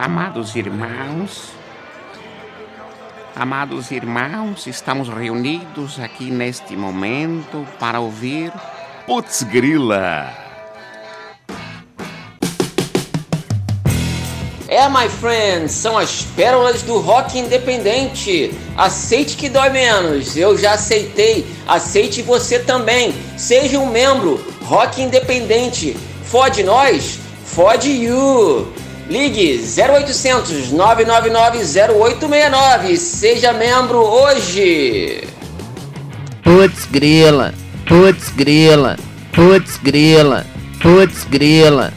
Amados irmãos, amados irmãos, estamos reunidos aqui neste momento para ouvir Putz Grila. É, my friends, são as pérolas do rock independente. Aceite que dói menos. Eu já aceitei. Aceite você também. Seja um membro. Rock independente. Fode nós, fode you. Ligue 0800 999 0869. Seja membro hoje. Putz grila, putz grila, putz grila, putz grila.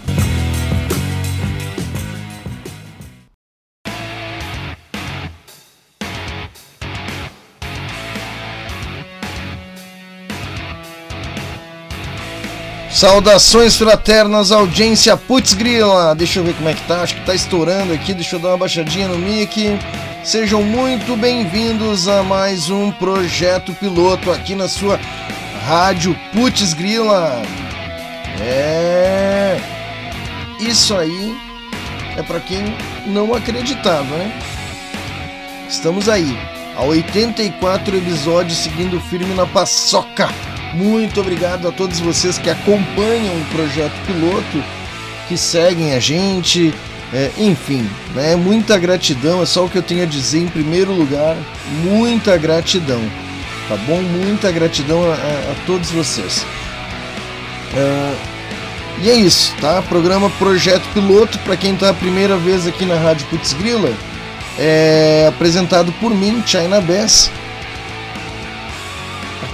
Saudações fraternas, audiência Putz Grila. Deixa eu ver como é que tá, acho que tá estourando aqui. Deixa eu dar uma baixadinha no mic. Sejam muito bem-vindos a mais um projeto piloto aqui na sua Rádio Putz Grila. É. Isso aí é para quem não acreditava, né? Estamos aí, a 84 episódios seguindo firme na paçoca. Muito obrigado a todos vocês que acompanham o projeto piloto, que seguem a gente, é, enfim, né? Muita gratidão, é só o que eu tenho a dizer em primeiro lugar. Muita gratidão, tá bom? Muita gratidão a, a, todos vocês. Uh, e é isso, tá? Programa Projeto Piloto, para quem tá a primeira vez aqui na Rádio Putz Grila, é apresentado por mim, China Bess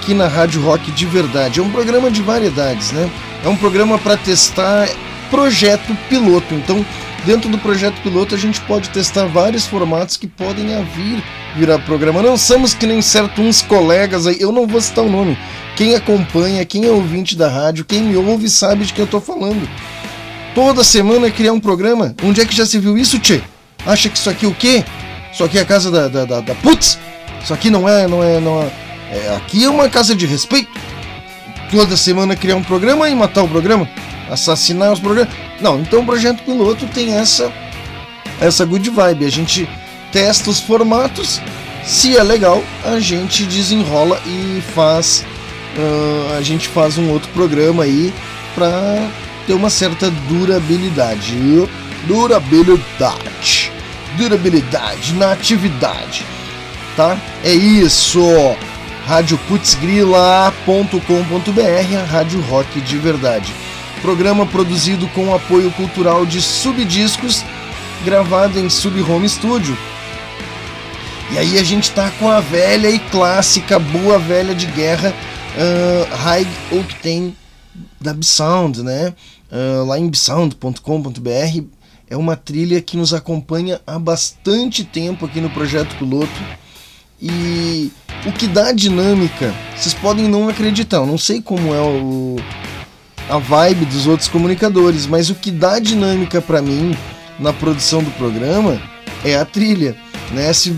aqui na Rádio Rock de Verdade. É um programa de variedades, né? É um programa para testar projeto piloto. Então, dentro do projeto piloto, a gente pode testar vários formatos que podem vir virar programa. Não somos que nem certo uns colegas aí, eu não vou citar o nome. Quem acompanha, quem é ouvinte da rádio, quem me ouve sabe de quem eu tô falando. Toda semana é criar um programa. Onde é que já se viu isso, Tchê? Acha que isso aqui é o quê? Isso aqui é a casa da, da, da, da putz? Isso aqui não é, não é, não é é, aqui é uma casa de respeito. Toda semana criar um programa e matar o programa, assassinar os programas. Não, então o projeto piloto tem essa essa good vibe. A gente testa os formatos, se é legal, a gente desenrola e faz uh, a gente faz um outro programa aí para ter uma certa durabilidade. Durabilidade. Durabilidade na atividade. Tá? É isso radioputzgrila.com.br, a Rádio Rock de Verdade. Programa produzido com apoio cultural de Subdiscos, gravado em Sub Home Studio. E aí a gente tá com a velha e clássica, boa velha de guerra, uh, High Octane da Bsound, né? Uh, lá em bsound.com.br é uma trilha que nos acompanha há bastante tempo aqui no projeto piloto e o que dá dinâmica, vocês podem não acreditar, eu não sei como é o, a vibe dos outros comunicadores, mas o que dá dinâmica para mim na produção do programa é a trilha, né? Se,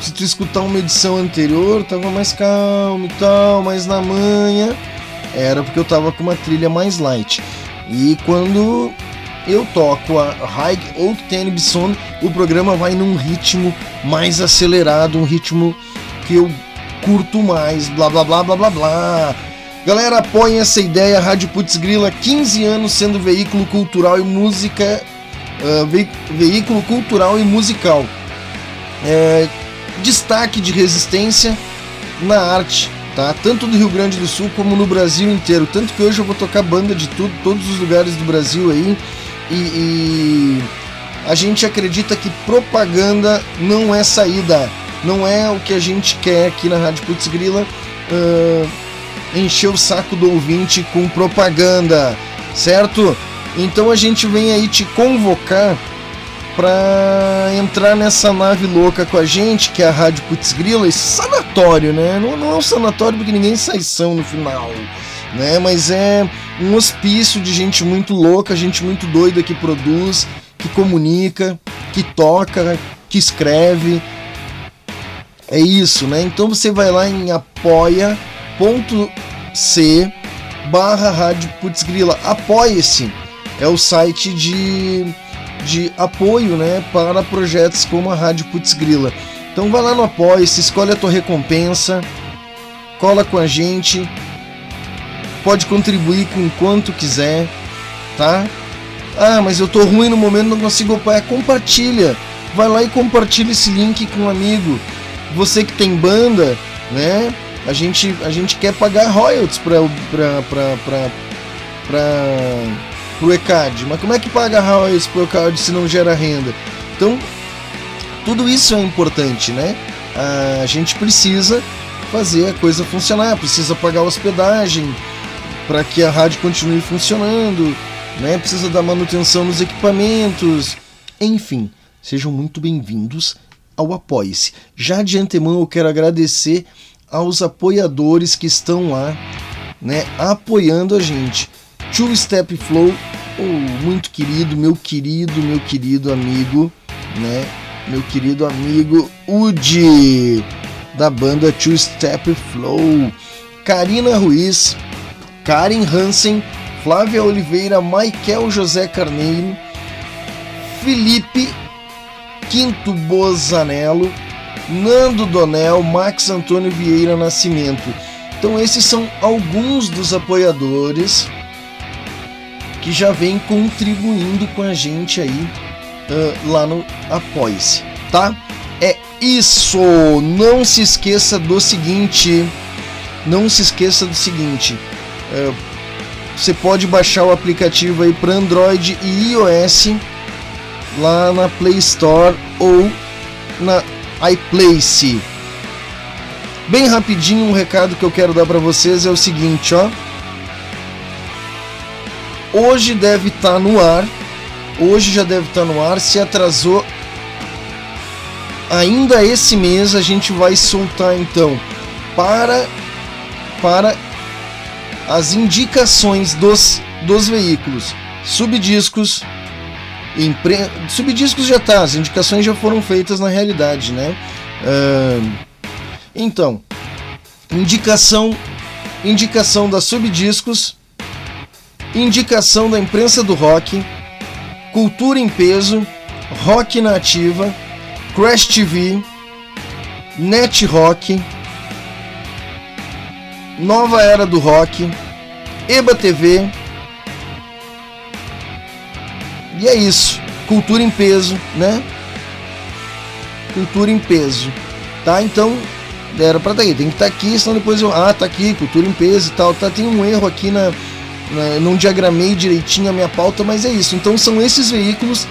se tu escutar uma edição anterior, tava mais calmo e tal, mais na manha, era porque eu tava com uma trilha mais light. E quando eu toco a High Octane Bison, o programa vai num ritmo mais acelerado, um ritmo que eu curto mais, blá blá blá blá blá blá. Galera, apoiem essa ideia, Rádio Putz Grila, 15 anos sendo veículo cultural e música, uh, ve veículo cultural e musical. É, destaque de resistência na arte, tá? Tanto do Rio Grande do Sul como no Brasil inteiro. Tanto que hoje eu vou tocar banda de tudo, todos os lugares do Brasil aí. E, e a gente acredita que propaganda não é saída, não é o que a gente quer aqui na Rádio Putz Grila. Uh, encher o saco do ouvinte com propaganda, certo? Então a gente vem aí te convocar para entrar nessa nave louca com a gente, que é a Rádio Putz Grila, esse sanatório, né? Não, não é um sanatório porque ninguém sai são no final né? Mas é um hospício de gente muito louca, gente muito doida que produz, que comunica, que toca, que escreve. É isso, né? Então você vai lá em apoia.c barra Rádio Putz Grila. Apoie-se. É o site de, de apoio né, para projetos como a Rádio Putz Grila. Então vai lá no Apoia-se, escolhe a tua recompensa, cola com a gente, pode contribuir com quanto quiser, tá? Ah, mas eu tô ruim no momento, não consigo apoiar. Compartilha. Vai lá e compartilha esse link com um amigo. Você que tem banda, né? A gente, a gente quer pagar royalties para pro ECAD. Mas como é que paga royalties pro ECAD se não gera renda? Então, tudo isso é importante, né? A gente precisa fazer a coisa funcionar, precisa pagar hospedagem para que a rádio continue funcionando, né? Precisa dar manutenção nos equipamentos, enfim. Sejam muito bem-vindos ao Apoie-se. Já de antemão eu quero agradecer aos apoiadores que estão lá, né, apoiando a gente. Two Step Flow, oh, muito querido, meu querido, meu querido amigo, né? Meu querido amigo Udi da banda Two Step Flow. Karina Ruiz, Karen Hansen, Flávia Oliveira, Michael José Carneiro, Felipe Quinto Bozanello, Nando Donel, Max Antônio Vieira Nascimento. Então esses são alguns dos apoiadores que já vêm contribuindo com a gente aí uh, lá no Apoie-se, tá? É isso! Não se esqueça do seguinte, não se esqueça do seguinte, uh, você pode baixar o aplicativo aí para Android e iOS lá na Play Store ou na iPlace. Bem rapidinho, um recado que eu quero dar para vocês é o seguinte, ó. Hoje deve estar tá no ar. Hoje já deve estar tá no ar. Se atrasou ainda esse mês a gente vai soltar então para para as indicações dos, dos veículos. Subdiscos, impre... subdiscos já tá, as indicações já foram feitas na realidade, né? Uh, então, indicação, indicação da subdiscos, indicação da imprensa do rock, cultura em peso, rock nativa, Crash TV, Net Rock Nova Era do Rock, EBA TV. E é isso. Cultura em peso, né? Cultura em peso. Tá? Então, era pra estar tá. Tem que estar tá aqui, senão depois eu. Ah, tá aqui, cultura em peso e tal. Tá, tem um erro aqui na. na não diagramei direitinho a minha pauta, mas é isso. Então são esses veículos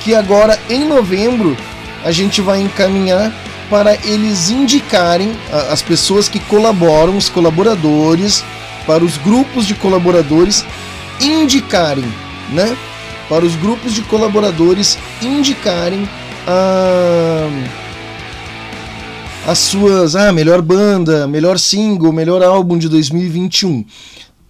que agora em novembro a gente vai encaminhar para eles indicarem as pessoas que colaboram, os colaboradores, para os grupos de colaboradores indicarem, né? Para os grupos de colaboradores indicarem a, as suas, ah, melhor banda, melhor single, melhor álbum de 2021,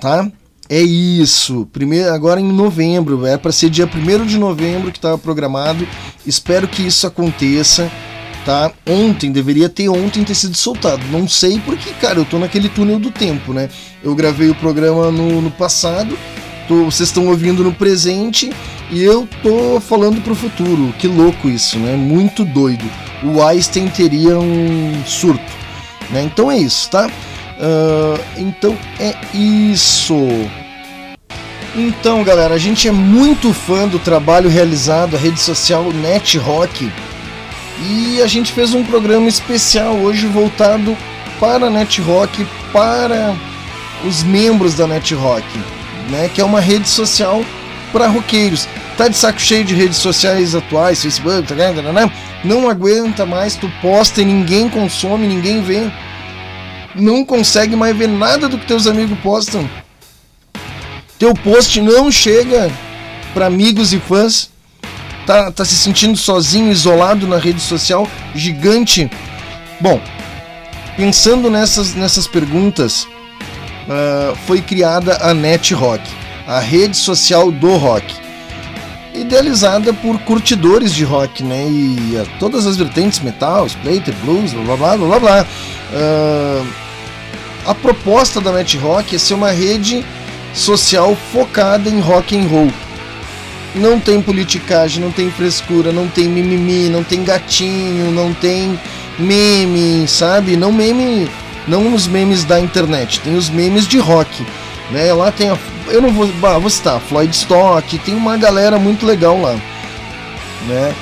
tá? É isso. Primeiro, agora em novembro, é para ser dia 1 de novembro que estava programado. Espero que isso aconteça tá? Ontem, deveria ter ontem ter sido soltado. Não sei porque, cara, eu tô naquele túnel do tempo, né? Eu gravei o programa no, no passado, tô, vocês estão ouvindo no presente e eu tô falando pro futuro. Que louco isso, né? Muito doido. O Einstein teria um surto, né? Então é isso, tá? Uh, então é isso. Então, galera, a gente é muito fã do trabalho realizado, a rede social Net Rock e a gente fez um programa especial hoje voltado para a NetRock, para os membros da NetRock, né, que é uma rede social para roqueiros. Tá de saco cheio de redes sociais atuais, Facebook, tá, tá, tá, não aguenta mais, tu posta e ninguém consome, ninguém vê. Não consegue mais ver nada do que teus amigos postam. Teu post não chega para amigos e fãs tá, tá se sentindo sozinho, isolado na rede social gigante? Bom, pensando nessas, nessas perguntas, uh, foi criada a Net Rock, a rede social do rock, idealizada por curtidores de rock, né? E uh, todas as vertentes metal, splatter, blues, blá blá blá blá blá. Uh, a proposta da Net Rock é ser uma rede social focada em rock and roll não tem politicagem, não tem frescura, não tem mimimi, não tem gatinho, não tem meme, sabe? Não meme, não os memes da internet, tem os memes de rock, né? Lá tem a, eu não vou, bah, vou citar, Floyd Stock, tem uma galera muito legal lá, né?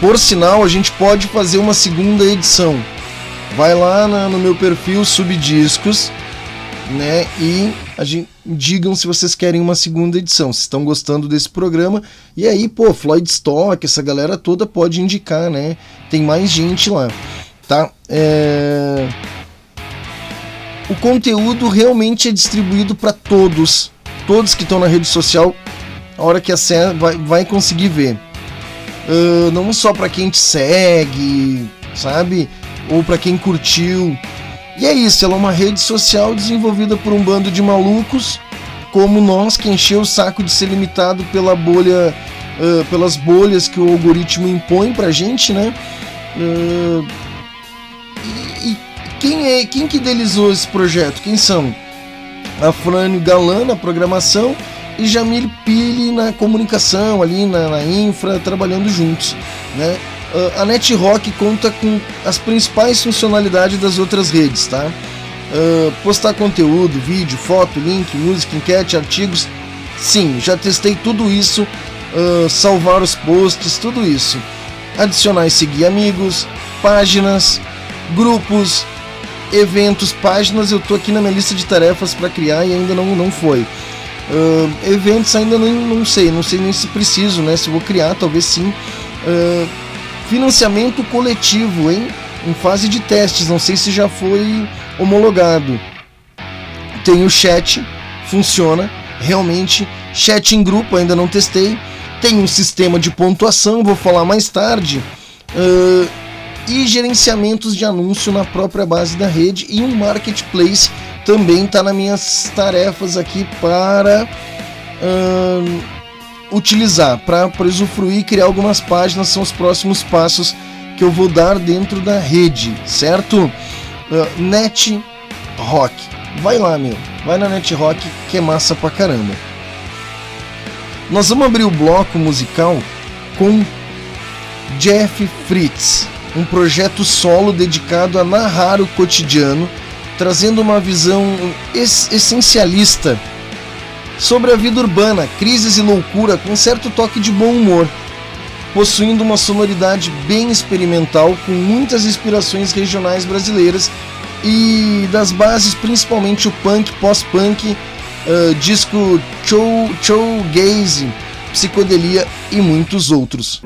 Por sinal, a gente pode fazer uma segunda edição. Vai lá na, no meu perfil Subdiscos, né? E a gente, digam se vocês querem uma segunda edição, se estão gostando desse programa. E aí, pô, Floyd Stock, essa galera toda pode indicar, né? Tem mais gente lá, tá? É... O conteúdo realmente é distribuído para todos, todos que estão na rede social. A hora que acessa vai, vai conseguir ver. Uh, não só para quem te segue, sabe? Ou para quem curtiu. E é isso, ela é uma rede social desenvolvida por um bando de malucos como nós que encheu o saco de ser limitado pela bolha, uh, pelas bolhas que o algoritmo impõe pra gente, né? Uh, e, e, quem é quem que idealizou esse projeto? Quem são? A Frânio Galan na programação e Jamil Pili na comunicação ali na, na infra trabalhando juntos, né? A NetRock conta com as principais funcionalidades das outras redes, tá? Uh, postar conteúdo, vídeo, foto, link, música, enquete, artigos. Sim, já testei tudo isso. Uh, salvar os posts, tudo isso. Adicionar e seguir amigos, páginas, grupos, eventos, páginas. Eu tô aqui na minha lista de tarefas para criar e ainda não, não foi. Uh, eventos ainda não, não sei, não sei nem se preciso, né? Se vou criar, talvez sim. Uh, Financiamento coletivo, hein? Em fase de testes, não sei se já foi homologado. Tem o chat, funciona realmente. Chat em grupo, ainda não testei. Tem um sistema de pontuação, vou falar mais tarde. Uh, e gerenciamentos de anúncio na própria base da rede e um marketplace também está nas minhas tarefas aqui para uh, utilizar para usufruir e criar algumas páginas são os próximos passos que eu vou dar dentro da rede, certo? Uh, Net Rock. Vai lá, meu. Vai na Net Rock que é massa pra caramba. Nós vamos abrir o bloco musical com Jeff Fritz, um projeto solo dedicado a narrar o cotidiano, trazendo uma visão essencialista sobre a vida urbana, crises e loucura com certo toque de bom humor, possuindo uma sonoridade bem experimental com muitas inspirações regionais brasileiras e das bases principalmente o punk, pós-punk, uh, disco show, showgaze, psicodelia e muitos outros.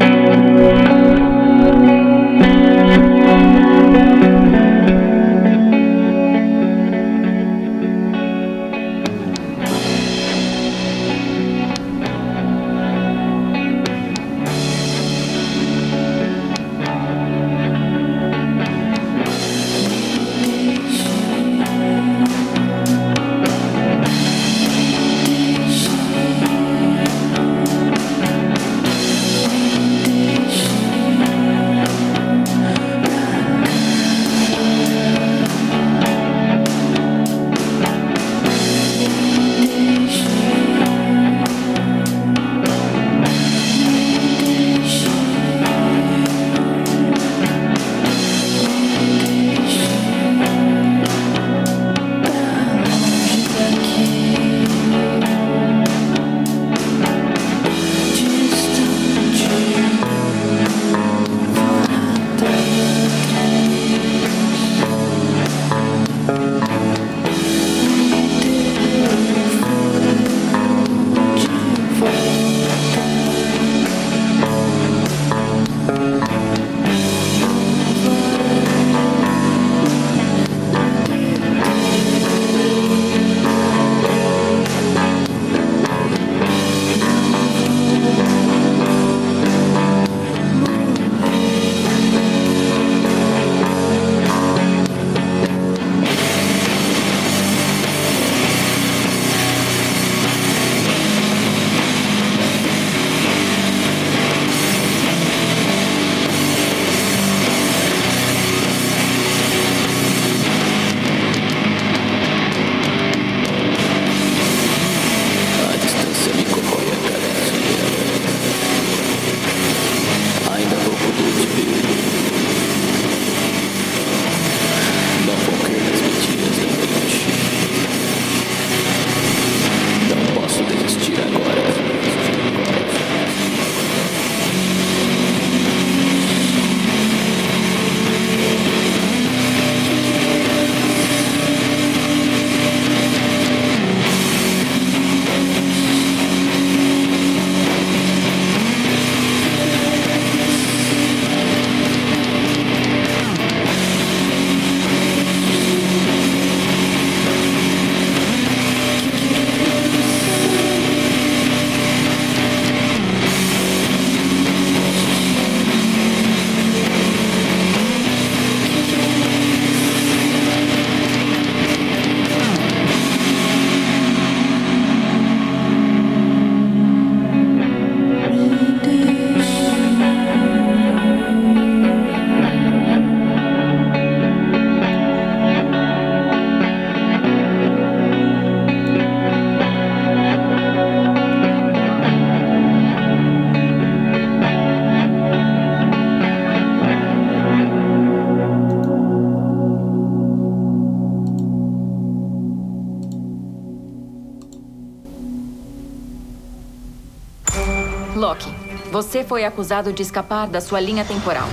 Você foi acusado de escapar da sua linha temporal.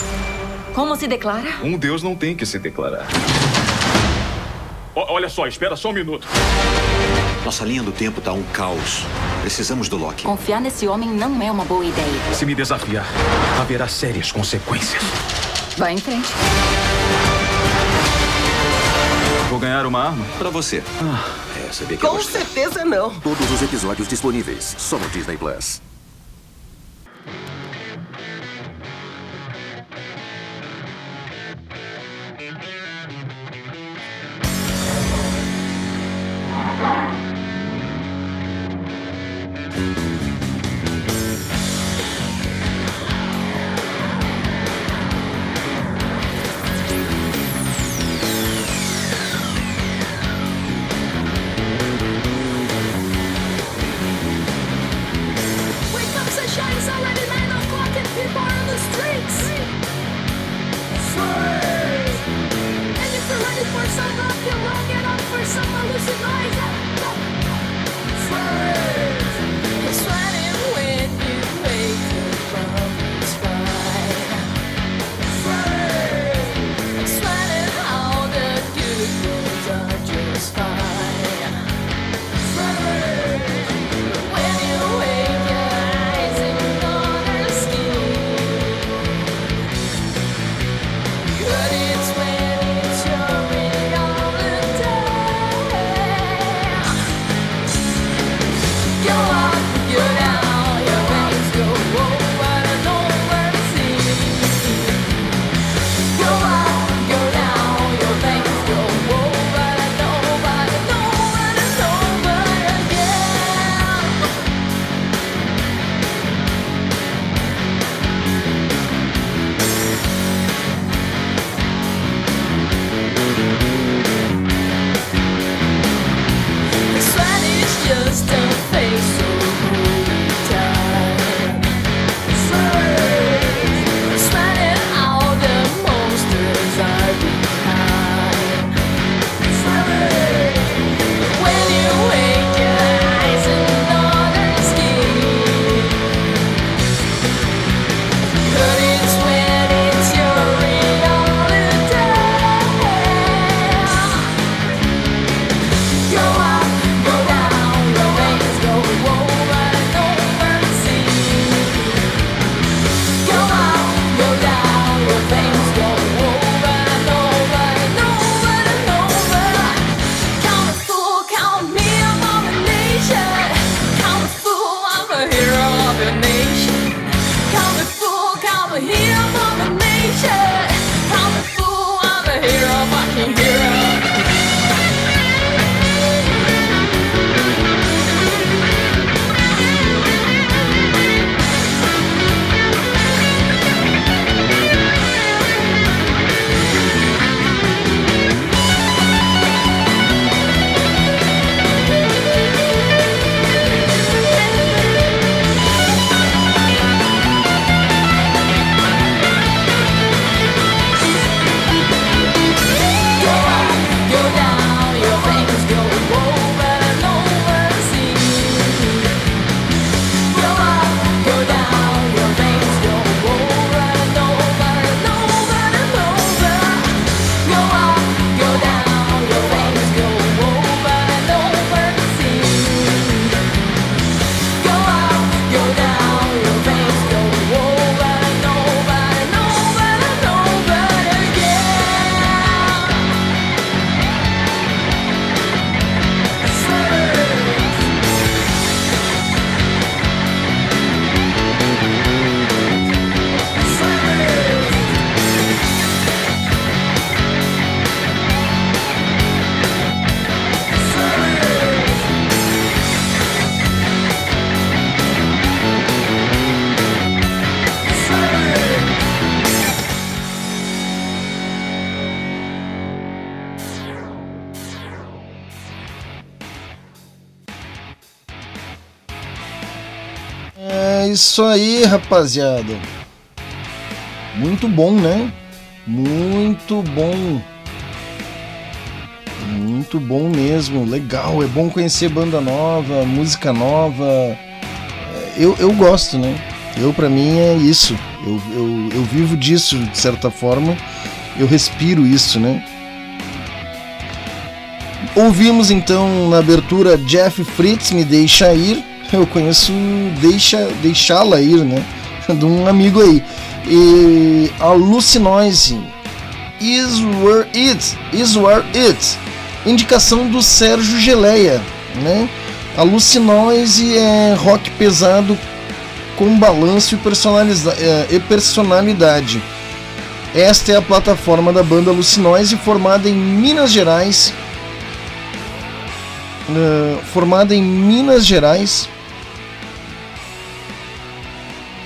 Como se declara? Um deus não tem que se declarar. O- olha só, espera só um minuto. Nossa linha do tempo tá um caos. Precisamos do Loki. Confiar nesse homem não é uma boa ideia. Se me desafiar, haverá sérias consequências. Vai em frente. Vou ganhar uma arma? Pra você. É, sabia que Com certeza não. Todos os episódios disponíveis só no Disney Plus. Isso aí, rapaziada. Muito bom, né? Muito bom. Muito bom mesmo. Legal, é bom conhecer banda nova, música nova. É, Eu, eu gosto, né? Eu, para mim, é isso. Eu, eu, eu vivo disso, de certa forma. Eu respiro isso, né? Ouvimos então na abertura Jeff Fritz Me Deixa Ir. Eu conheço Deixa Deixá-la Ir, né? De um amigo aí. E Alucinoise Is Where It Is Where It. Indicação do Sérgio Geleia, né? Alucinoise é rock pesado com balanço e, eh, e personalidade. Esta é a plataforma da banda Alucinoise, formada em Minas Gerais. eh, formada em Minas Gerais.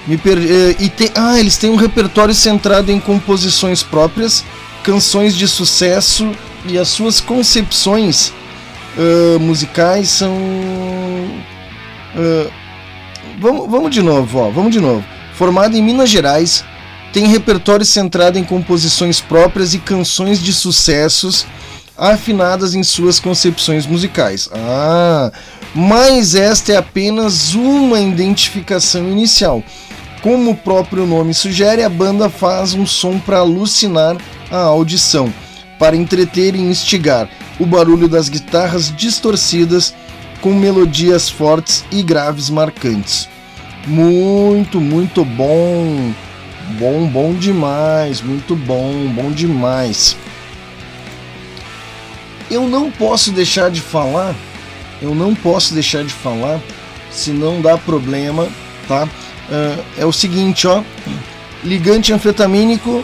Me per... eh, e tem... Ah, eles têm um repertório centrado em composições próprias, canções de sucesso e as suas concepções ah, musicais são. ah, Vamos, vamos de novo, ó, vamos de novo. Formado em Minas Gerais, tem repertório centrado em composições próprias e canções de sucessos afinadas em suas concepções musicais. Ah, mas esta é apenas uma identificação inicial. Como o próprio nome sugere, a banda faz um som para alucinar a audição, para entreter e instigar. O barulho das guitarras distorcidas com melodias fortes e graves marcantes. Muito, muito bom. Bom, bom demais. Muito bom, bom demais. Eu não posso deixar de falar. Eu não posso deixar de falar, se não dá problema, tá? Ah, é o seguinte, ó. Ligante anfetamínico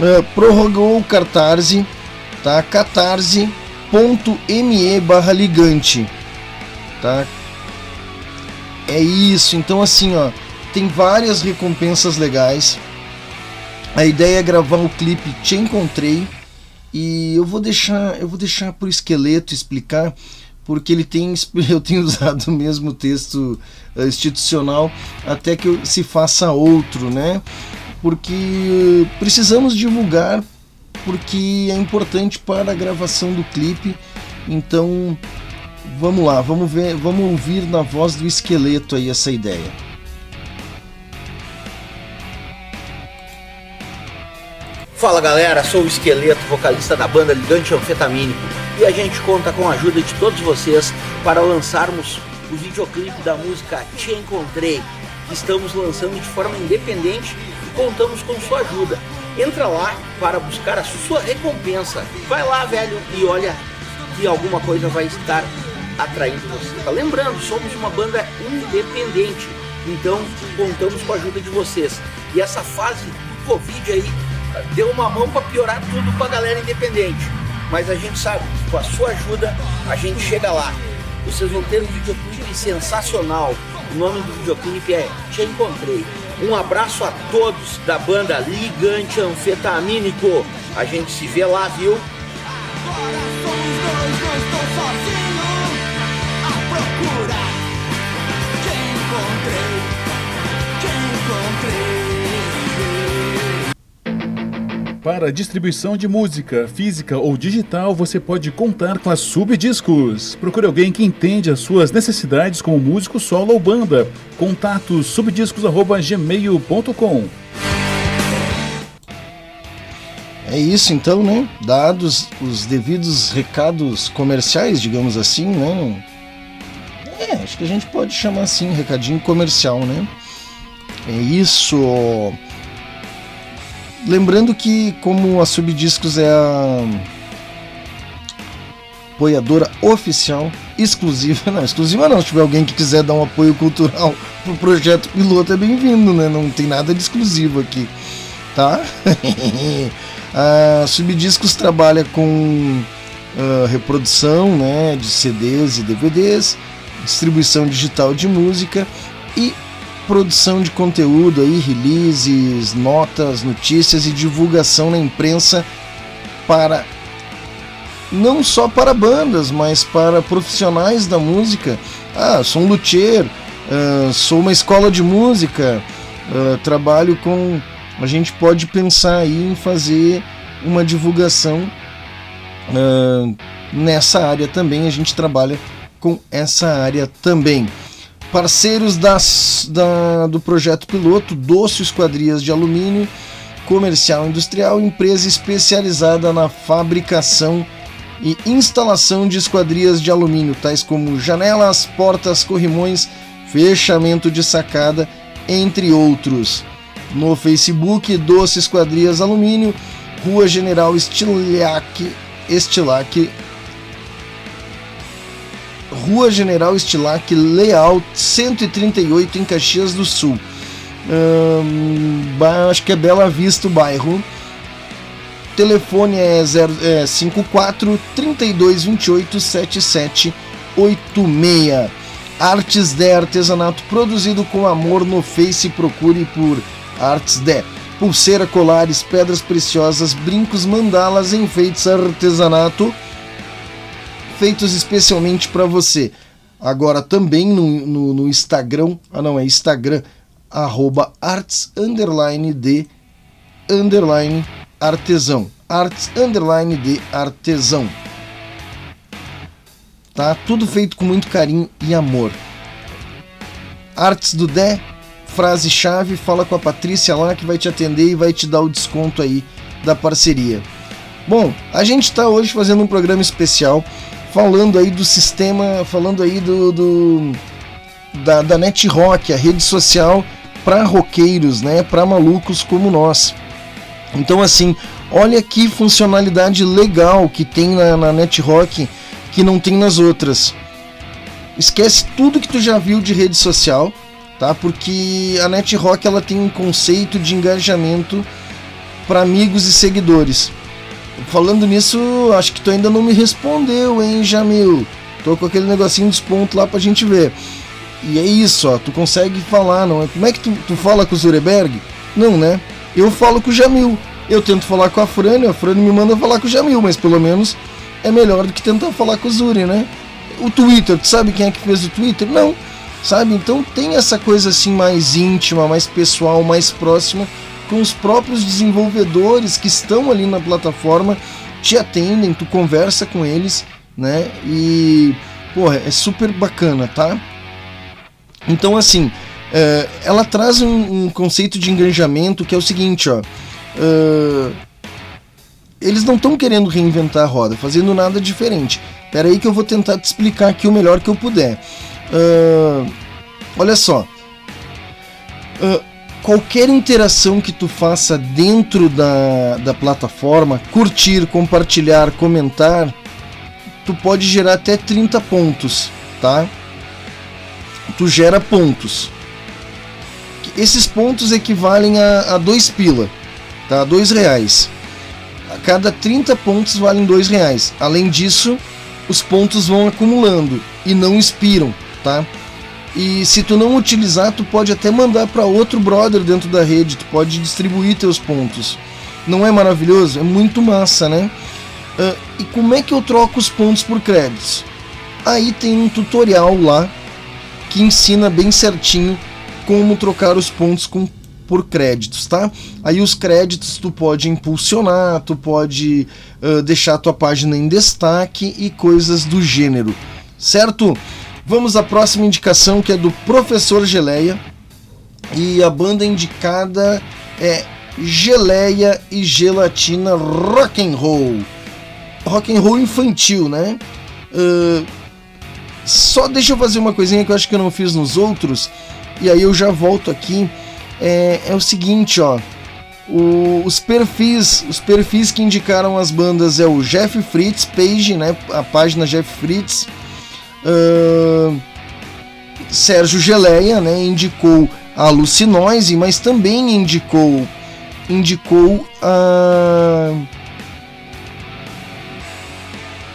ah, prorrogou o Catarse, tá? catarse.me barra ligante, tá? É isso, então assim, ó, tem várias recompensas legais. A ideia é gravar o clipe Te Encontrei e eu vou deixar, eu vou deixar por esqueleto explicar porque ele tem eu tenho usado o mesmo texto eh, institucional até que se faça outro, né? Porque eh, precisamos divulgar porque é importante para a gravação do clipe. Então, vamos lá, vamos ver, vamos ouvir na voz do esqueleto aí essa ideia. Fala galera, sou o Esqueleto, vocalista da banda Ligante Anfetamínico, e a gente conta com a ajuda de todos vocês para lançarmos o videoclipe da música Te Encontrei, que estamos lançando de forma independente e contamos com sua ajuda. Entra lá para buscar a sua recompensa. Vai lá, velho, e olha que alguma coisa vai estar atraindo você. Tá lembrando, somos uma banda independente, então contamos com a ajuda de vocês. E essa fase do Covid aí deu uma mão para piorar tudo pra galera independente. Mas a gente sabe que com a sua ajuda a gente chega lá. Vocês vão ter um videoclipe sensacional. O nome do videoclipe é Te Encontrei. Um abraço a todos da banda Ligante Anfetamínico. A gente se vê lá, viu? Para distribuição de música, física ou digital, você pode contar com a Subdiscos. Procure alguém que entende as suas necessidades como músico solo ou banda. Contato subdiscos@gmail.com. É isso então, né? Dados os devidos recados comerciais, digamos assim, né? É, acho que a gente pode chamar assim, recadinho comercial, né? É isso. Lembrando que como a Subdiscos é a apoiadora oficial, exclusiva, não, exclusiva não, se tiver alguém que quiser dar um apoio cultural pro projeto piloto é bem-vindo, né? Não tem nada de exclusivo aqui, tá? A Subdiscos trabalha com ah, reprodução né, de CDs e DVDs, distribuição digital de música e produção de conteúdo aí, releases, notas, notícias e divulgação na imprensa para não só para bandas, mas para profissionais da música. Ah, sou um luthier, ah, sou uma escola de música, ah, trabalho com. A gente pode pensar aí em fazer uma divulgação ah, nessa área também. A gente trabalha com essa área também. Parceiros das, da, do projeto piloto, Doce Esquadrias de Alumínio, Comercial Industrial, empresa especializada na fabricação e instalação de esquadrias de alumínio, tais como janelas, portas, corrimões, fechamento de sacada, entre outros. No Facebook, Doce Esquadrias Alumínio, Rua General Estilac, Estilac Rua General Estilac Leal 138 em Caxias do Sul. Hum, acho que é Bela Vista o bairro. Telefone é, 0, é 54 3228 7786. Artes de Artesanato produzido com amor no Face. Procure por Artes de. Pulseira, colares, pedras preciosas, brincos, mandalas, enfeites, artesanato feitos especialmente para você. Agora também no, no, no Instagram, ah não, é Instagram, arroba arts underline de underline artesão. Arts underline de artesão. Tá? Tudo feito com muito carinho e amor. Artes do Dé, frase-chave, fala com a Patrícia lá que vai te atender e vai te dar o desconto aí da parceria. Bom, a gente está hoje fazendo um programa especial falando aí do sistema, falando aí do, do da, da Net Rock, a rede social para roqueiros, né, para malucos como nós. Então assim, olha que funcionalidade legal que tem na, na Net Rock que não tem nas outras. Esquece tudo que tu já viu de rede social, tá? Porque a Net Rock ela tem um conceito de engajamento para amigos e seguidores. Falando nisso, acho que tu ainda não me respondeu, hein, Jamil? Tô com aquele negocinho dos pontos lá pra gente ver. E é isso, ó, tu consegue falar, não é? Como é que tu, tu fala com o Zureberg? Não, né? Eu falo com o Jamil. Eu tento falar com a Frane, a Frane me manda falar com o Jamil, mas pelo menos é melhor do que tentar falar com o Zuri, né? O Twitter, tu sabe quem é que fez o Twitter? Não. Sabe? Então tem essa coisa assim mais íntima, mais pessoal, mais próxima com os próprios desenvolvedores que estão ali na plataforma, te atendem, tu conversa com eles, né? E, porra, é super bacana, tá? Então, assim, é, ela traz um, um conceito de engajamento que é o seguinte, ó. é, eles não estão querendo reinventar a roda, fazendo nada diferente. Pera aí que eu vou tentar te explicar aqui o melhor que eu puder. É, olha só. É, qualquer interação que tu faça dentro da, da plataforma, curtir, compartilhar, comentar, tu pode gerar até 30 pontos, tá? Tu gera pontos. Esses pontos equivalem a, a dois pila, tá? Dois reais. A cada 30 pontos valem dois reais. Além disso, os pontos vão acumulando e não expiram, tá? E se tu não utilizar, tu pode até mandar para outro brother dentro da rede, tu pode distribuir teus pontos. Não é maravilhoso? É muito massa, né? Ah, e como é que eu troco os pontos por créditos? Aí tem um tutorial lá que ensina bem certinho como trocar os pontos com, por créditos, tá? Aí os créditos tu pode impulsionar, tu pode ah, deixar tua página em destaque e coisas do gênero, certo? Vamos à próxima indicação que é do Professor Geleia. E a banda indicada é Geleia e Gelatina Rock and Roll. Rock and Roll infantil, né? Uh, só deixa eu fazer uma coisinha que eu acho que eu não fiz nos outros. E aí eu já volto aqui. É, é o seguinte, ó. O- os perfis, os perfis que indicaram as bandas é o Jeff Fritz Page, né? A página Jeff Fritz. Sérgio Geleia, né, indicou a alucinose, mas também indicou indicou a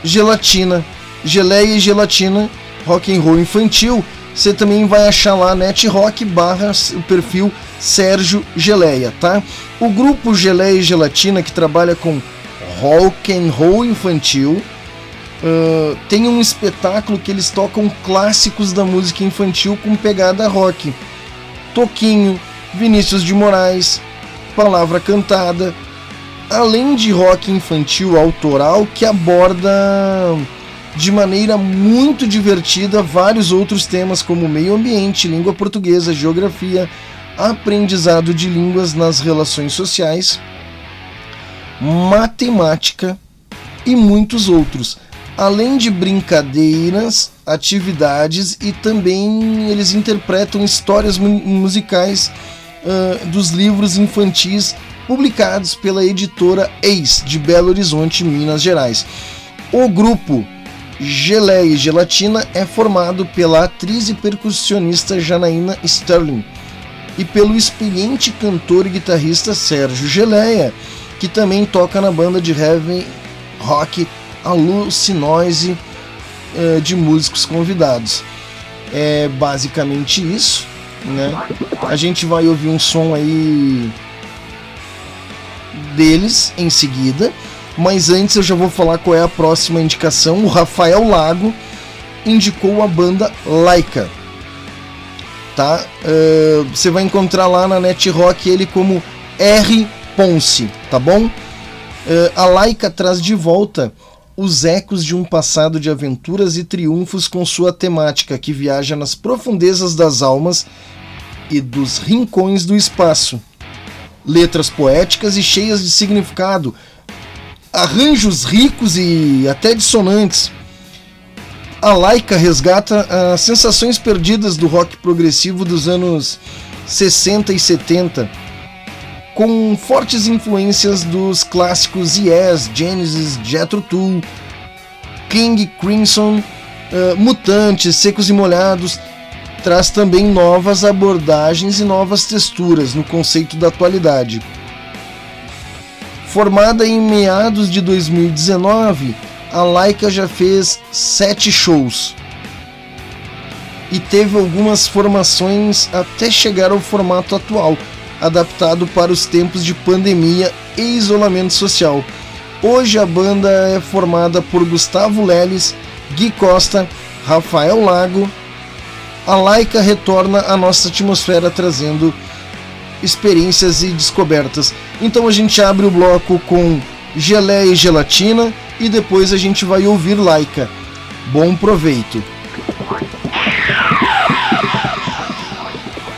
gelatina, geleia e gelatina, rock and roll infantil. Você também vai achar lá net rock barra o perfil Sérgio Geleia, tá? O grupo Geleia e Gelatina que trabalha com rock and roll infantil Uh, tem um espetáculo que eles tocam clássicos da música infantil com pegada rock. Toquinho, Vinícius de Moraes, Palavra Cantada, além de rock infantil autoral que aborda de maneira muito divertida vários outros temas como meio ambiente, língua portuguesa, geografia, aprendizado de línguas nas relações sociais, matemática e muitos outros. Além de brincadeiras, atividades e também eles interpretam histórias mu- musicais ah, dos livros infantis publicados pela editora Eis de Belo Horizonte, Minas Gerais. O grupo Geleia e Gelatina é formado pela atriz e percussionista Janaína Sterling e pelo experiente cantor e guitarrista Sérgio Geleia, que também toca na banda de heavy rock Alucinose eh, de músicos convidados. É basicamente isso, né? A gente vai ouvir um som aí deles em seguida, mas antes eu já vou falar qual é a próxima indicação. O Rafael Lago indicou a banda Laika. Tá? Eh, você vai encontrar lá na Net Rock ele como R Ponce, tá bom? Eh, a Laika traz de volta os ecos de um passado de aventuras e triunfos com sua temática que viaja nas profundezas das almas e dos rincões do espaço. Letras poéticas e cheias de significado, arranjos ricos e até dissonantes. A Laika resgata as sensações perdidas do rock progressivo dos anos 60 e 70, com fortes influências dos clássicos Yes, Genesis, Jethro Tull, King Crimson, eh, Mutantes, Secos e Molhados, traz também novas abordagens e novas texturas no conceito da atualidade. Formada em meados de 2019, a Laika já fez sete shows e teve algumas formações até chegar ao formato atual, adaptado para os tempos de pandemia e isolamento social. Hoje a banda é formada por Gustavo Leles, Gui Costa, Rafael Lago. A Laika retorna à nossa atmosfera trazendo experiências e descobertas. Então a gente abre o bloco com Geleia e Gelatina e depois a gente vai ouvir Laika. Bom proveito.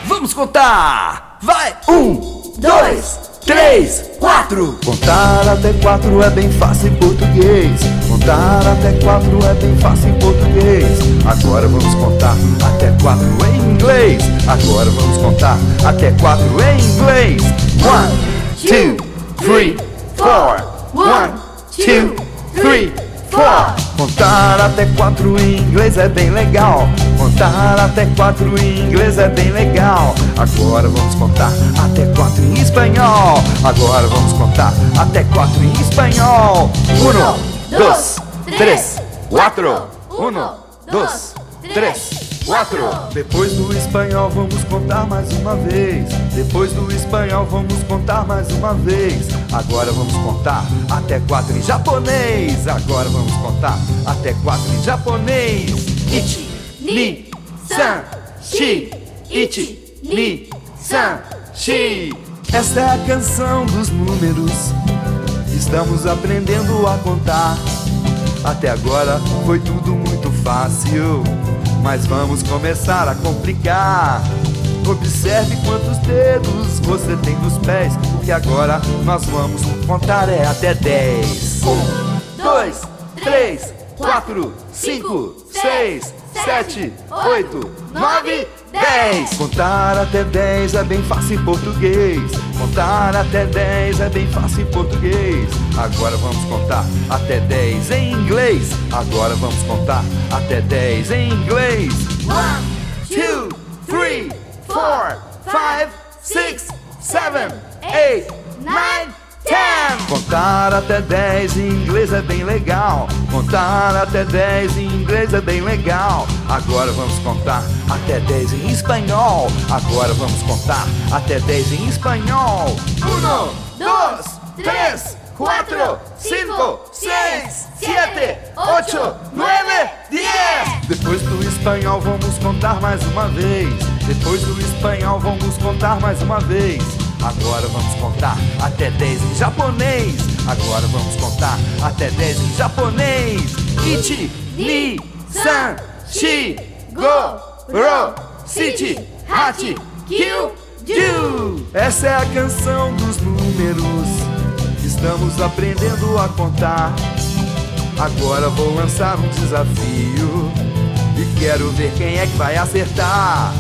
Vamos contar! Vai! Um, dois, três, quatro! Contar até quatro é bem fácil em português. Contar até quatro é bem fácil em português. Agora vamos contar até quatro em inglês. Agora vamos contar até quatro em inglês. One, two, three, four. One, two, three, four. Contar até quatro em inglês é bem legal. Contar até quatro em inglês é bem legal. Agora vamos contar até quatro em espanhol. Agora vamos contar até quatro em espanhol. Uno, dois, três, quatro. Uno, dois, três. Quatro. Depois do espanhol vamos contar mais uma vez. Depois do espanhol vamos contar mais uma vez. Agora vamos contar até quatro em japonês. Agora vamos contar até quatro em japonês. Ichi, ni, san, shi. Ichi, ni, san, shi. Esta é a canção dos números. Estamos aprendendo a contar. Até agora foi tudo muito fácil, mas vamos começar a complicar. Observe quantos dedos você tem nos pés, porque agora nós vamos contar é até 10. Um, dois, três, quatro, cinco, seis, sete, oito, nove, dez. Contar até 10 é bem fácil em português. Contar até 10 é bem fácil em português. Agora vamos contar até 10 em inglês. Agora vamos contar até 10 em inglês. One, two, three, four, five, six, seven, eight, nine, ten. Contar até 10 em inglês é bem legal. Contar até 10 em inglês é bem legal. Agora vamos contar até 10 em espanhol. Agora vamos contar até 10 em espanhol. Uno, dois, três, quatro, cinco, seis, sete, oito, nove, dez. Depois do espanhol vamos contar mais uma vez. Depois do espanhol vamos contar mais uma vez. Agora vamos contar até 10 em japonês. Agora vamos contar até 10 em japonês. Ichi, Ni, San, Shi, Go, Ro, City, Hati, Kill, Ju. Essa é a canção dos números. Estamos aprendendo a contar. Agora vou lançar um desafio. E quero ver quem é que vai acertar.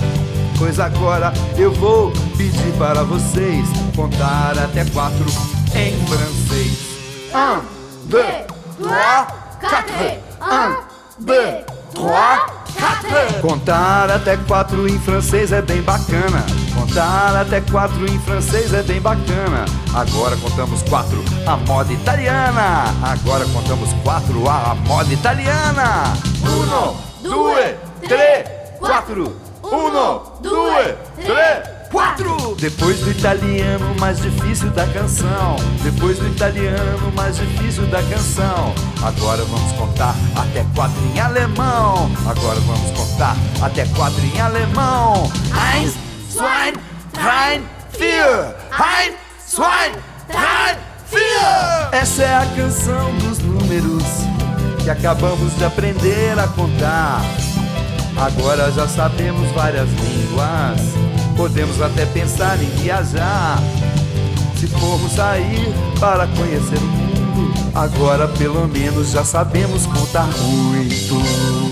Pois agora eu vou pedir para vocês contar até quatro em francês. Un, deux, trois, quatre. Un, deux, trois, quatre. Contar até quatro em francês é bem bacana. Contar até quatro em francês é bem bacana. Agora contamos quatro a moda italiana. Agora contamos quatro a moda italiana. Uno, due, três, quatro. Uno, due, três, Depois do italiano mais difícil da canção. Depois do italiano mais difícil da canção. Agora vamos contar até quatro em alemão. Agora vamos contar até quatro em alemão. Eins, zwei, drei, vier. Eins, zwei, drei, vier. Essa é a canção dos números que acabamos de aprender a contar. Agora já sabemos várias línguas. Podemos até pensar em viajar. Se formos sair para conhecer o mundo, agora pelo menos já sabemos contar muito.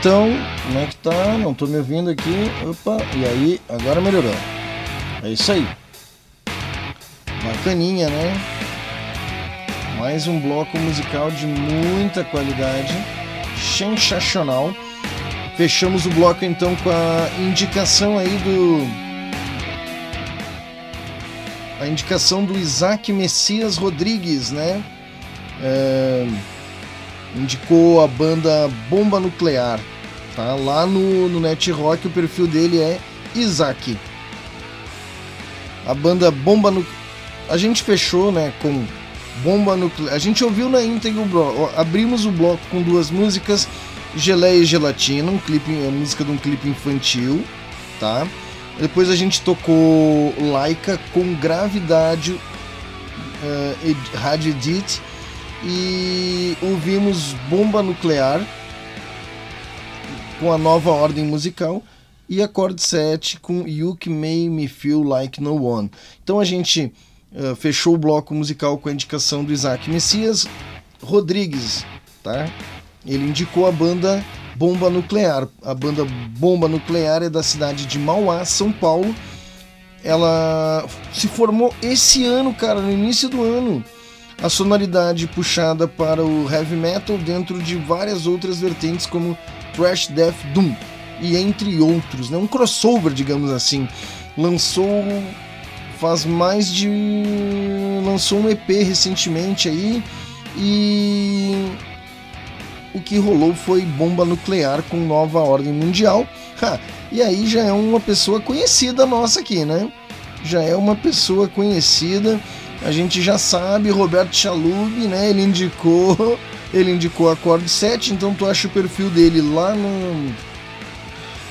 Então. Como é que tá? Não tô me ouvindo aqui. Opa, e aí? Agora melhorou. É isso aí. Bacaninha, né? Mais um bloco musical de muita qualidade. Sensacional. Fechamos o bloco então com a indicação aí do. A indicação do Isaac Messias Rodrigues, né? É, indicou a banda Bomba Nuclear. Tá? Lá no, no Net Rock o perfil dele é Isaac. A banda Bomba Nuclear. A gente fechou né, com Bomba Nuclear. A gente ouviu na íntegra o bloco. Abrimos o bloco com duas músicas. Geleia e Gelatina, um clipe, a música de um clipe infantil, tá? Depois a gente tocou Laika com Gravidade, uh, Rádio Edit e ouvimos Bomba Nuclear com a nova ordem musical e Acorde 7 com You Que Made Me Feel Like No One. Então a gente uh, fechou o bloco musical com a indicação do Isaac Messias Rodrigues, tá? Ele indicou a banda Bomba Nuclear. A banda Bomba Nuclear é da cidade de Mauá, São Paulo. Ela se formou esse ano, cara, no início do ano. A sonoridade puxada para o heavy metal dentro de várias outras vertentes como thrash, death, doom e entre outros, né? Um crossover, digamos assim. Lançou faz mais de lançou um EP recentemente aí e o que rolou foi bomba nuclear com nova ordem mundial. Ha, e aí já é uma pessoa conhecida nossa aqui, né? Já é uma pessoa conhecida. A gente já sabe, Roberto Chalub, né? Ele indicou, ele indicou Acorde 7, então tu acha o perfil dele lá no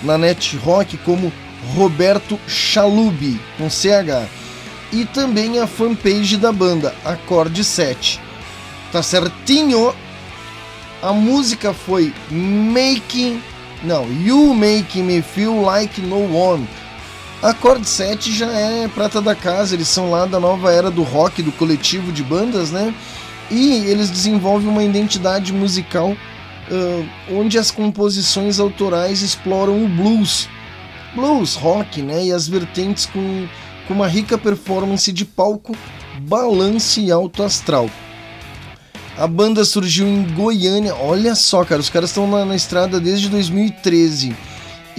na Net Rock como Roberto Chalub com CH. E também a fanpage da banda, Acorde 7. Tá certinho? A música foi Making. Não, You Make Me Feel Like No One. Acorde 7 já é prata da casa, eles são lá da nova era do rock, do coletivo de bandas, né? E eles desenvolvem uma identidade musical uh, onde as composições autorais exploram o blues, blues, rock, né? E as vertentes com, com uma rica performance de palco, balance e alto astral. A banda surgiu em Goiânia. Olha só, cara, os caras estão na, na, estrada desde 2013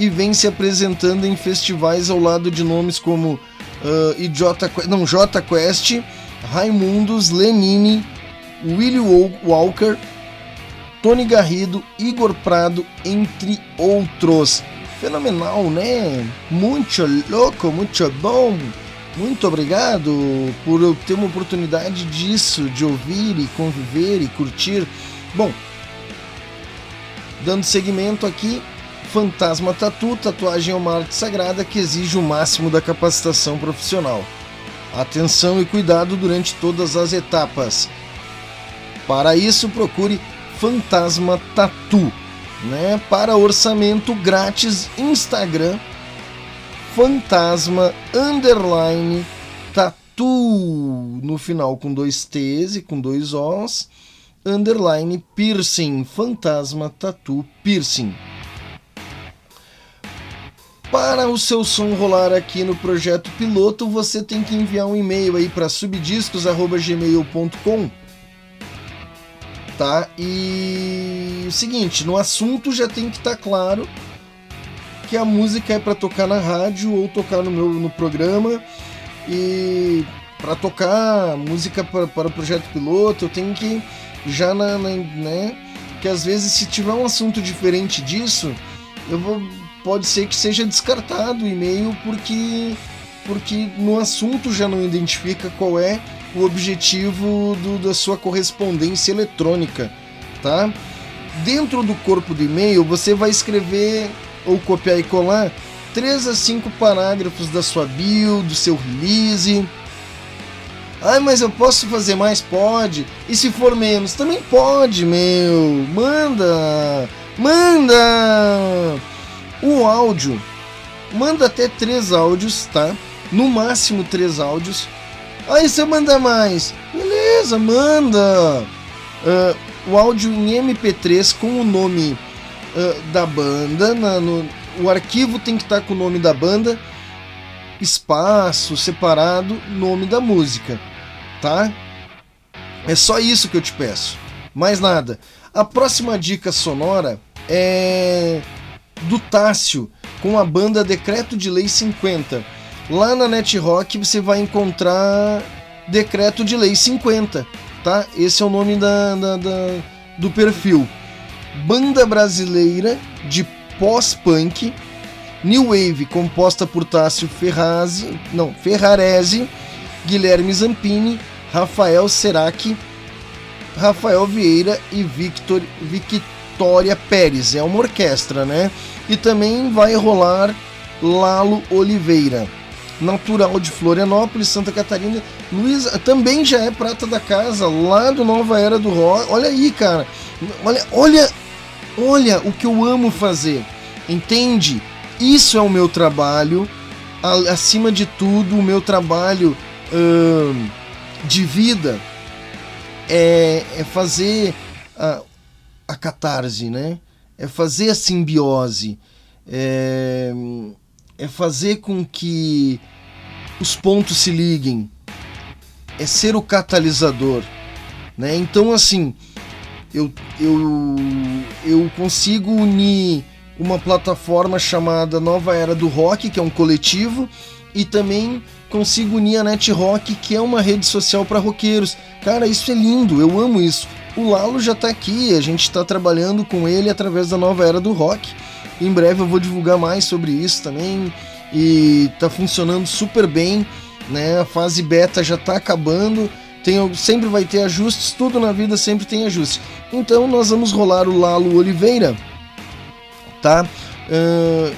e vem se apresentando em festivais ao lado de nomes como uh, Idiota, não, J Quest, Raimundos, Lenine, Willie Walker, Tony Garrido, Igor Prado, entre outros. Fenomenal, né? Muito louco, muito bom. Muito obrigado por eu ter uma oportunidade disso, de ouvir e conviver e curtir. Bom, dando seguimento aqui, Fantasma Tatu, tatuagem é uma arte sagrada que exige o máximo da capacitação profissional. Atenção e cuidado durante todas as etapas. Para isso, procure Fantasma Tatu, né? Para orçamento grátis, Instagram fantasma underline tatu no final com dois T's e com dois O's underline piercing fantasma tatu piercing para o seu som rolar aqui no projeto piloto, você tem que enviar um e-mail aí para subdiscos@gmail.com. Tá? E o seguinte, no assunto já tem que estar tá claro que a música é para tocar na rádio ou tocar no meu no programa e para tocar música para, o projeto piloto eu tenho que já na, na, né que às vezes se tiver um assunto diferente disso eu vou pode ser que seja descartado o e-mail porque porque no assunto já não identifica qual é o objetivo do, da sua correspondência eletrônica tá dentro do corpo do e-mail você vai escrever ou copiar e colar 3 a 5 parágrafos da sua build, do seu release. Ai, mas eu posso fazer mais? Pode. E se for menos? Também pode, meu. Manda! Manda! O áudio. Manda até três áudios, tá? No máximo três áudios. Aí se eu mandar mais, beleza, manda. ah, o áudio em MP3 com o nome ah, da banda. na- no- o arquivo tem que estar com o nome da banda, espaço, separado, nome da música, tá? É só isso que eu te peço. Mais nada. A próxima dica sonora é do Tássio com a banda Decreto de Lei 50. Lá na Net Rock você vai encontrar Decreto de Lei 50, tá? Esse é o nome da, da- da- do perfil. Banda brasileira de pós-punk, New Wave, composta por Tássio Ferrazzi, não, Ferrarese, Guilherme Zampini, Rafael Serac, Rafael Vieira e Victor, Victoria Pérez. É uma orquestra, né? E também vai rolar Lalo Oliveira, natural de Florianópolis, Santa Catarina. Luiz também já é prata da casa, lá do Nova Era do Rock. Olha aí, cara. Olha, olha, olha o que eu amo fazer. Entende? Isso é o meu trabalho. Acima de tudo, o meu trabalho ahn, de vida é, é fazer a, a catarse, né? É fazer a simbiose. É, é fazer com que os pontos se liguem. É ser o catalisador. Né? Então, assim, eu, eu, eu consigo unir uma plataforma chamada Nova Era do Rock, que é um coletivo, e também consigo unir a Net Rock, que é uma rede social para roqueiros. Cara, isso é lindo, eu amo isso. O Lalo já tá aqui, a gente está trabalhando com ele através da Nova Era do Rock. Em breve eu vou divulgar mais sobre isso também e tá funcionando super bem, né? A fase beta já tá acabando. Tem, sempre vai ter ajustes, tudo na vida sempre tem ajustes. Então nós vamos rolar o Lalo Oliveira, tá? Ahn,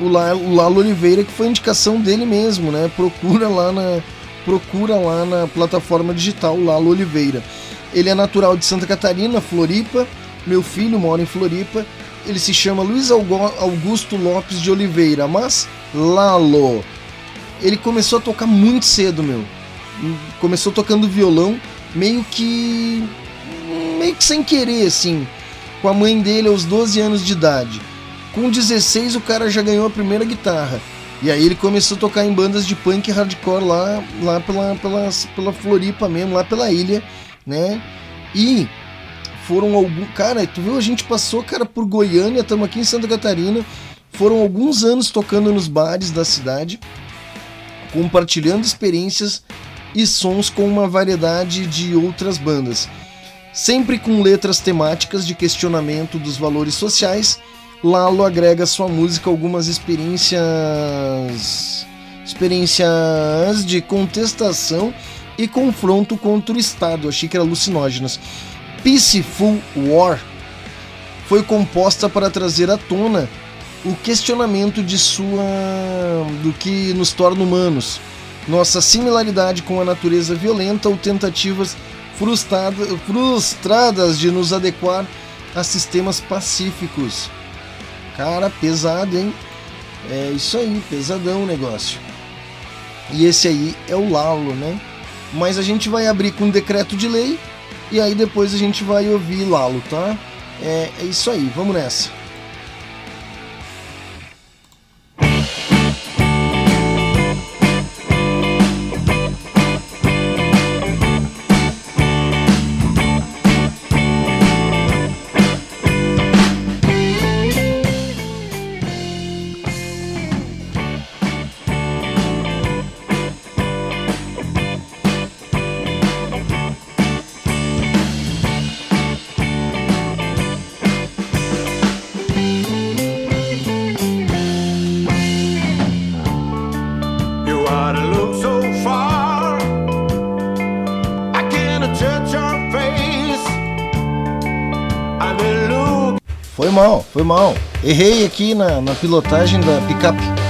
o, La- o Lalo Oliveira, que foi indicação dele mesmo, né? Procura lá na, procura lá na plataforma digital Lalo Oliveira. Ele é natural de Santa Catarina, Floripa. Meu filho mora em Floripa. Ele se chama Luiz Augusto Lopes de Oliveira, mas Lalo. Ele começou a tocar muito cedo, meu. Começou tocando violão, meio que meio que sem querer, assim, com a mãe dele aos 12 anos de idade. Com 16 o cara já ganhou a primeira guitarra. E aí ele começou a tocar em bandas de punk hardcore lá, lá pela, pela, pela Floripa mesmo, lá pela ilha, né? E foram alguns. Cara, tu viu? A gente passou, cara, por Goiânia, estamos aqui em Santa Catarina. Foram alguns anos tocando nos bares da cidade, compartilhando experiências e sons com uma variedade de outras bandas. Sempre com letras temáticas de questionamento dos valores sociais, Lalo agrega à sua música algumas experiências experiências de contestação e confronto contra o Estado. Achei que era alucinógenas. Peaceful War foi composta para trazer à tona o questionamento de sua do que nos torna humanos, nossa similaridade com a natureza violenta ou tentativas frustrada, frustradas de nos adequar a sistemas pacíficos. Cara, pesado, hein? É isso aí, pesadão o negócio. E esse aí é o Lalo, né? Mas a gente vai abrir com um decreto de lei e aí depois a gente vai ouvir Lalo, tá? É, é isso aí, vamos nessa. Foi mal. Errei aqui na, na pilotagem da picape.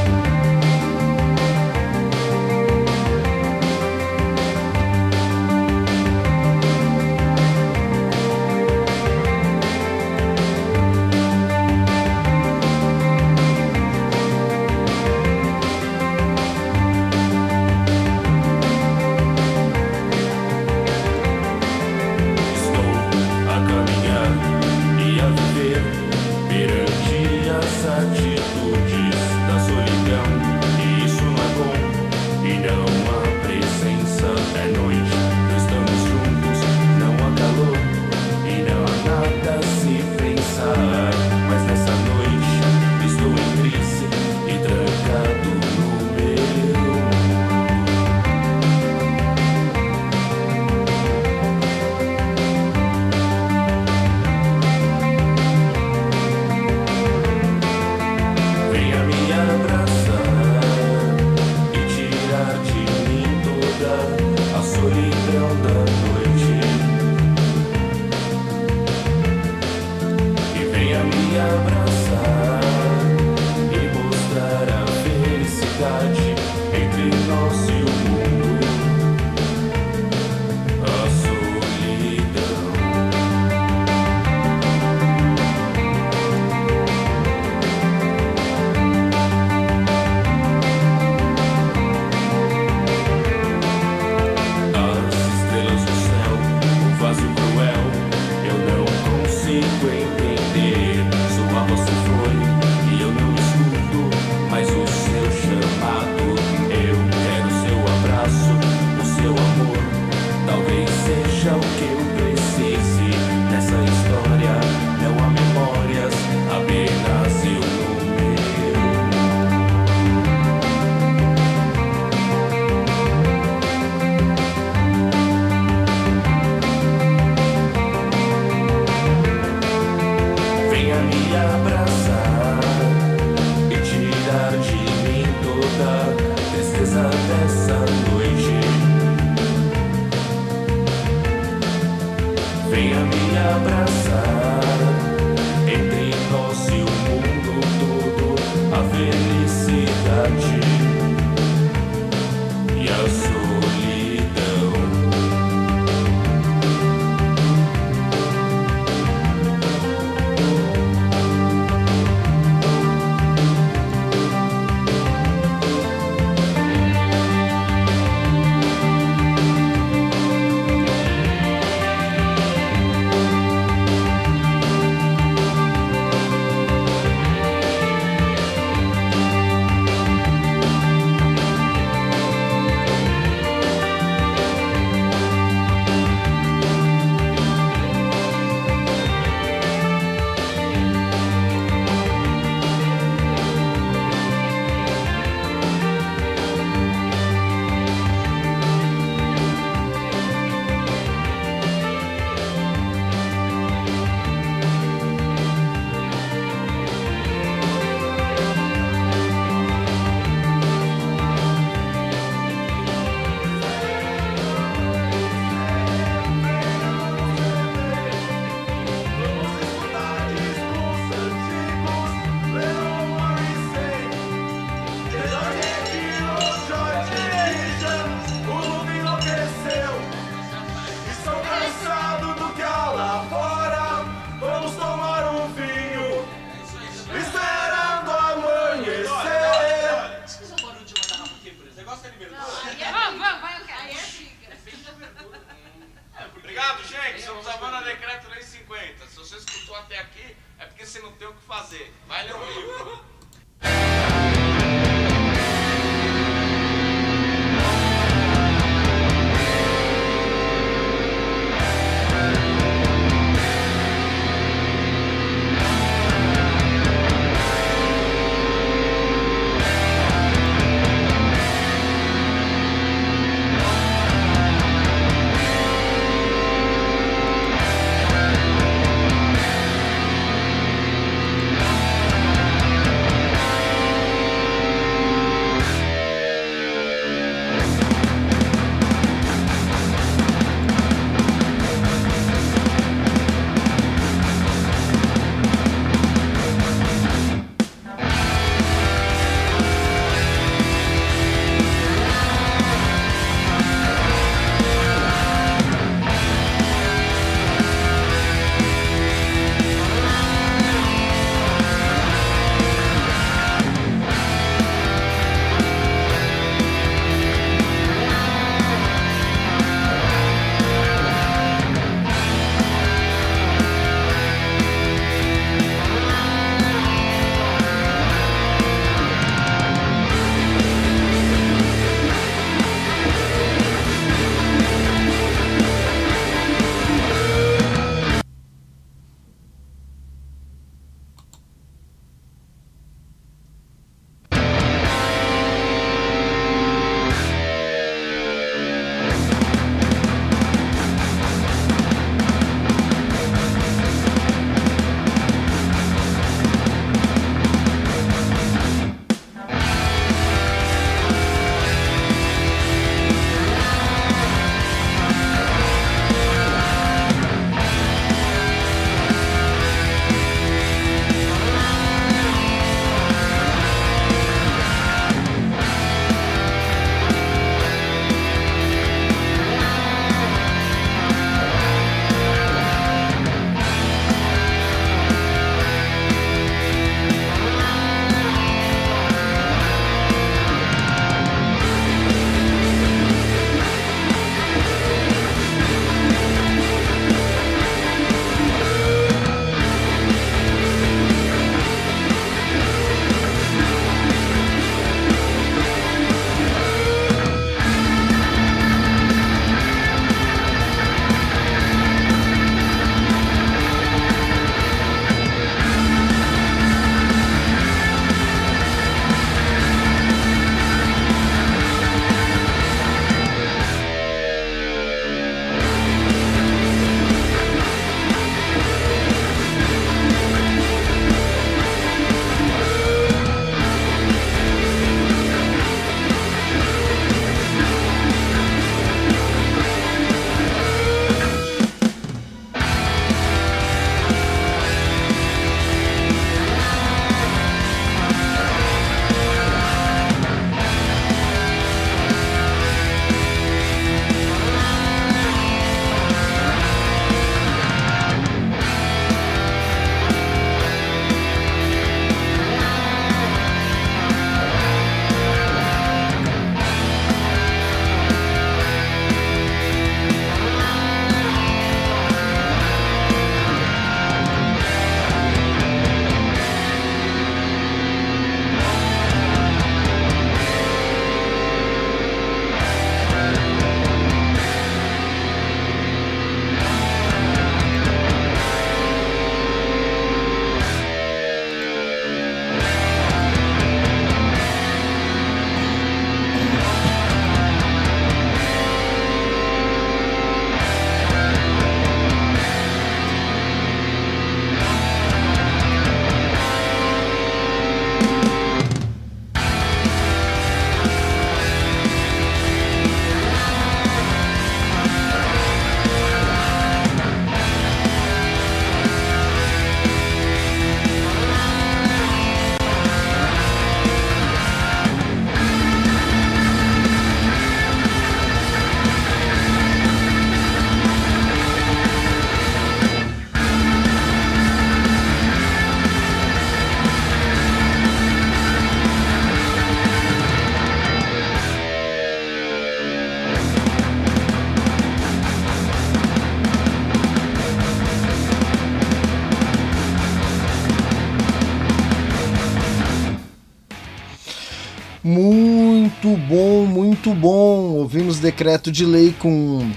Decreto de lei com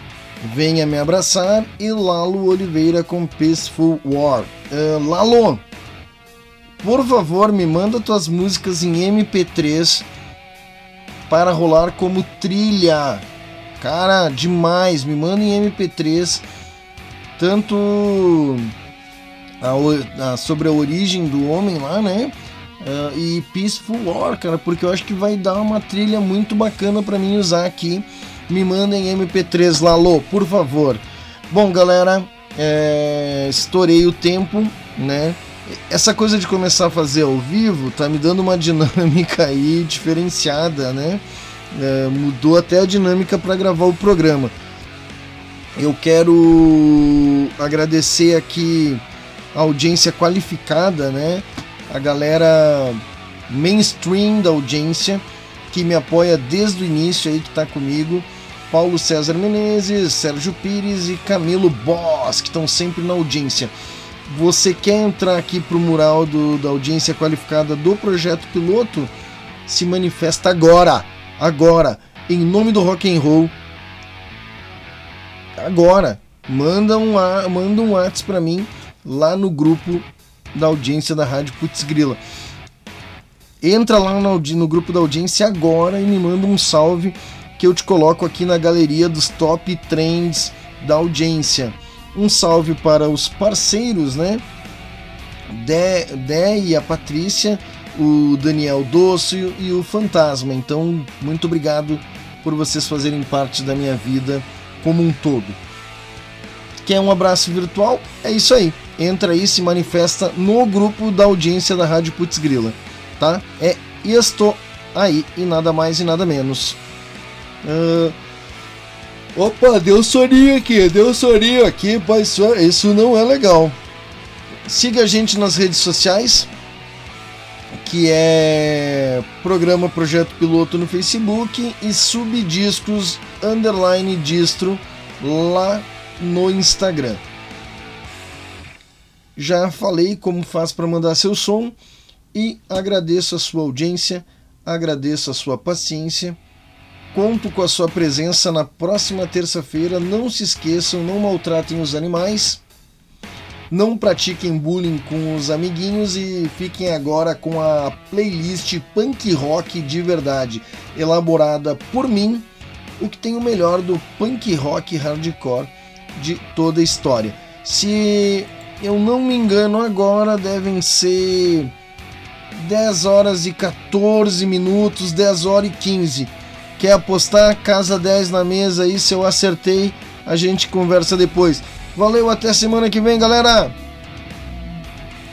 Venha Me Abraçar e Lalo Oliveira com Peaceful War. Uh, Lalo, por favor, me manda tuas músicas em MP3 para rolar como trilha. Cara, demais. Me manda em MP3 tanto a, a, sobre a origem do homem lá, né? Uh, e Peaceful War, cara, porque eu acho que vai dar uma trilha muito bacana para mim usar aqui. Me mandem MP3 Lalo, por favor. Bom, galera, é, estourei o tempo, né? Essa coisa de começar a fazer ao vivo tá me dando uma dinâmica aí diferenciada, né? É, mudou até a dinâmica para gravar o programa. Eu quero agradecer aqui a audiência qualificada, né? A galera mainstream da audiência que me apoia desde o início aí, que tá comigo. Paulo César Menezes, Sérgio Pires e Camilo Boss, que estão sempre na audiência. Você quer entrar aqui pro mural do, da audiência qualificada do projeto piloto? Se manifesta agora, agora, em nome do rock and roll. Agora, manda um manda um WhatsApp para mim lá no grupo da audiência da Rádio Putz Grila. Entra lá no, no grupo da audiência agora e me manda um salve que eu te coloco aqui na galeria dos top trends da audiência. Um salve para os parceiros, né? Dé, Dé e a Patrícia, o Daniel Doce e o Fantasma. Então, muito obrigado por vocês fazerem parte da minha vida como um todo. Quer um abraço virtual? É isso aí. Entra aí, se manifesta no grupo da audiência da Rádio Putz Grila, tá? É estou aí e nada mais e nada menos. Uh... Opa, deu soninho aqui, deu soninho aqui, mas isso não é legal. Siga a gente nas redes sociais, que é programa Projeto Piloto no Facebook e Subdiscos Underline Distro lá no Instagram. Já falei como faz para mandar seu som e agradeço a sua audiência, agradeço a sua paciência. Conto com a sua presença na próxima terça-feira. Não se esqueçam, não maltratem os animais, não pratiquem bullying com os amiguinhos e fiquem agora com a playlist punk rock de verdade, elaborada por mim, o que tem o melhor do punk rock hardcore de toda a história. Se eu não me engano, agora devem ser 10 horas e 14 minutos, 10 horas e 15. Quer apostar? Casa 10 na mesa aí, se eu acertei, a gente conversa depois. Valeu, até semana que vem, galera!